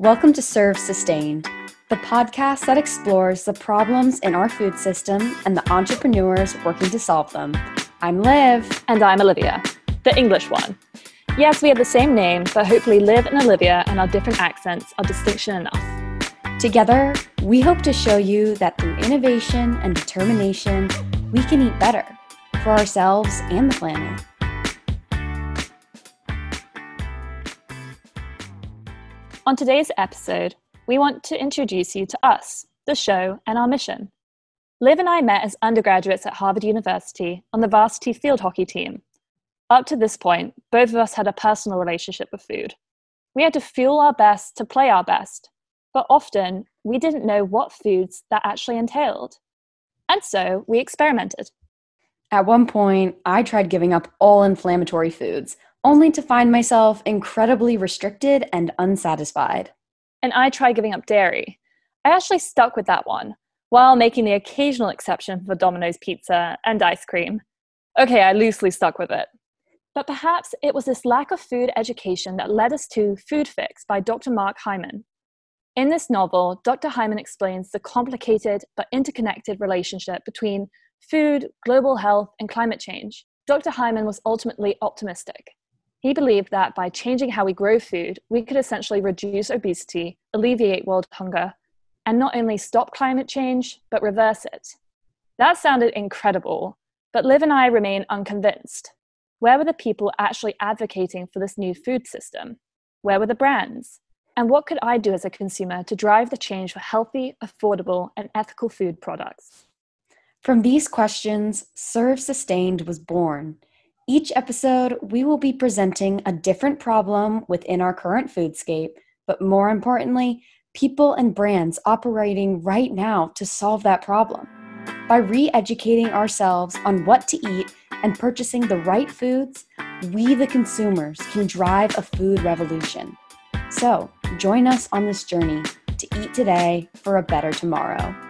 Welcome to Serve Sustained, the podcast that explores the problems in our food system and the entrepreneurs working to solve them. I'm Liv. And I'm Olivia, the English one. Yes, we have the same name, but hopefully Liv and Olivia and our different accents are distinction enough. Together, we hope to show you that through innovation and determination, we can eat better for ourselves and the planet. On today's episode, we want to introduce you to us, the show, and our mission. Liv and I met as undergraduates at Harvard University on the varsity field hockey team. Up to this point, both of us had a personal relationship with food. We had to fuel our best to play our best, but often we didn't know what foods that actually entailed. And so we experimented. At one point, I tried giving up all inflammatory foods, only to find myself incredibly restricted and unsatisfied. And I tried giving up dairy. I actually stuck with that one, while making the occasional exception for Domino's pizza and ice cream. Okay, I loosely stuck with it. But perhaps it was this lack of food education that led us to Food Fix by Dr. Mark Hyman. In this novel, Dr. Hyman explains the complicated but interconnected relationship between food, global health, and climate change. Dr. Hyman was ultimately optimistic. He believed that by changing how we grow food, we could essentially reduce obesity, alleviate world hunger, and not only stop climate change, but reverse it. That sounded incredible, but Liv and I remain unconvinced. Where were the people actually advocating for this new food system? Where were the brands? And what could I do as a consumer to drive the change for healthy, affordable, and ethical food products? From these questions, Serve Sustained was born each episode, we will be presenting a different problem within our current foodscape, but more importantly, people and brands operating right now to solve that problem. By re educating ourselves on what to eat and purchasing the right foods, we, the consumers, can drive a food revolution. So, join us on this journey to eat today for a better tomorrow.